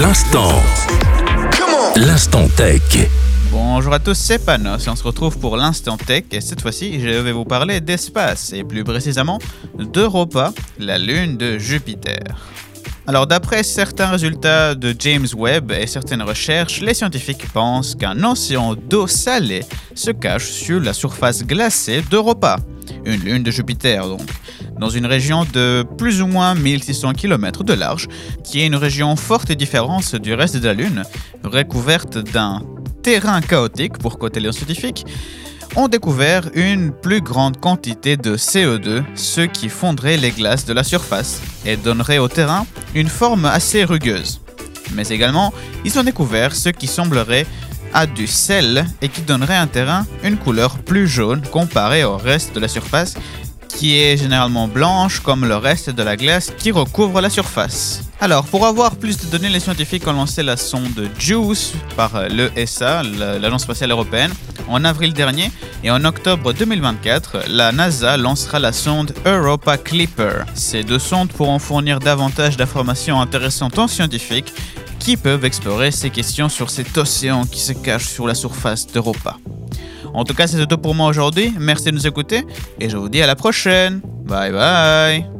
L'instant. L'instant tech. Bonjour à tous, c'est Panos et on se retrouve pour l'instant tech et cette fois-ci je vais vous parler d'espace et plus précisément d'Europa, la lune de Jupiter. Alors d'après certains résultats de James Webb et certaines recherches, les scientifiques pensent qu'un océan d'eau salée se cache sur la surface glacée d'Europa, une lune de Jupiter donc, dans une région de plus ou moins 1600 km de large, qui est une région forte et différente du reste de la Lune, recouverte d'un terrain chaotique pour côté les scientifiques, ont découvert une plus grande quantité de CO2, ce qui fondrait les glaces de la surface et donnerait au terrain une forme assez rugueuse. Mais également, ils ont découvert ce qui semblerait à du sel et qui donnerait un terrain une couleur plus jaune comparé au reste de la surface qui est généralement blanche comme le reste de la glace qui recouvre la surface. Alors, pour avoir plus de données, les scientifiques ont lancé la sonde JUICE par l'ESA, l'Agence spatiale européenne, en avril dernier, et en octobre 2024, la NASA lancera la sonde Europa Clipper. Ces deux sondes pourront fournir davantage d'informations intéressantes aux scientifiques qui peuvent explorer ces questions sur cet océan qui se cache sur la surface d'Europa. En tout cas, c'est tout pour moi aujourd'hui. Merci de nous écouter et je vous dis à la prochaine. Bye bye.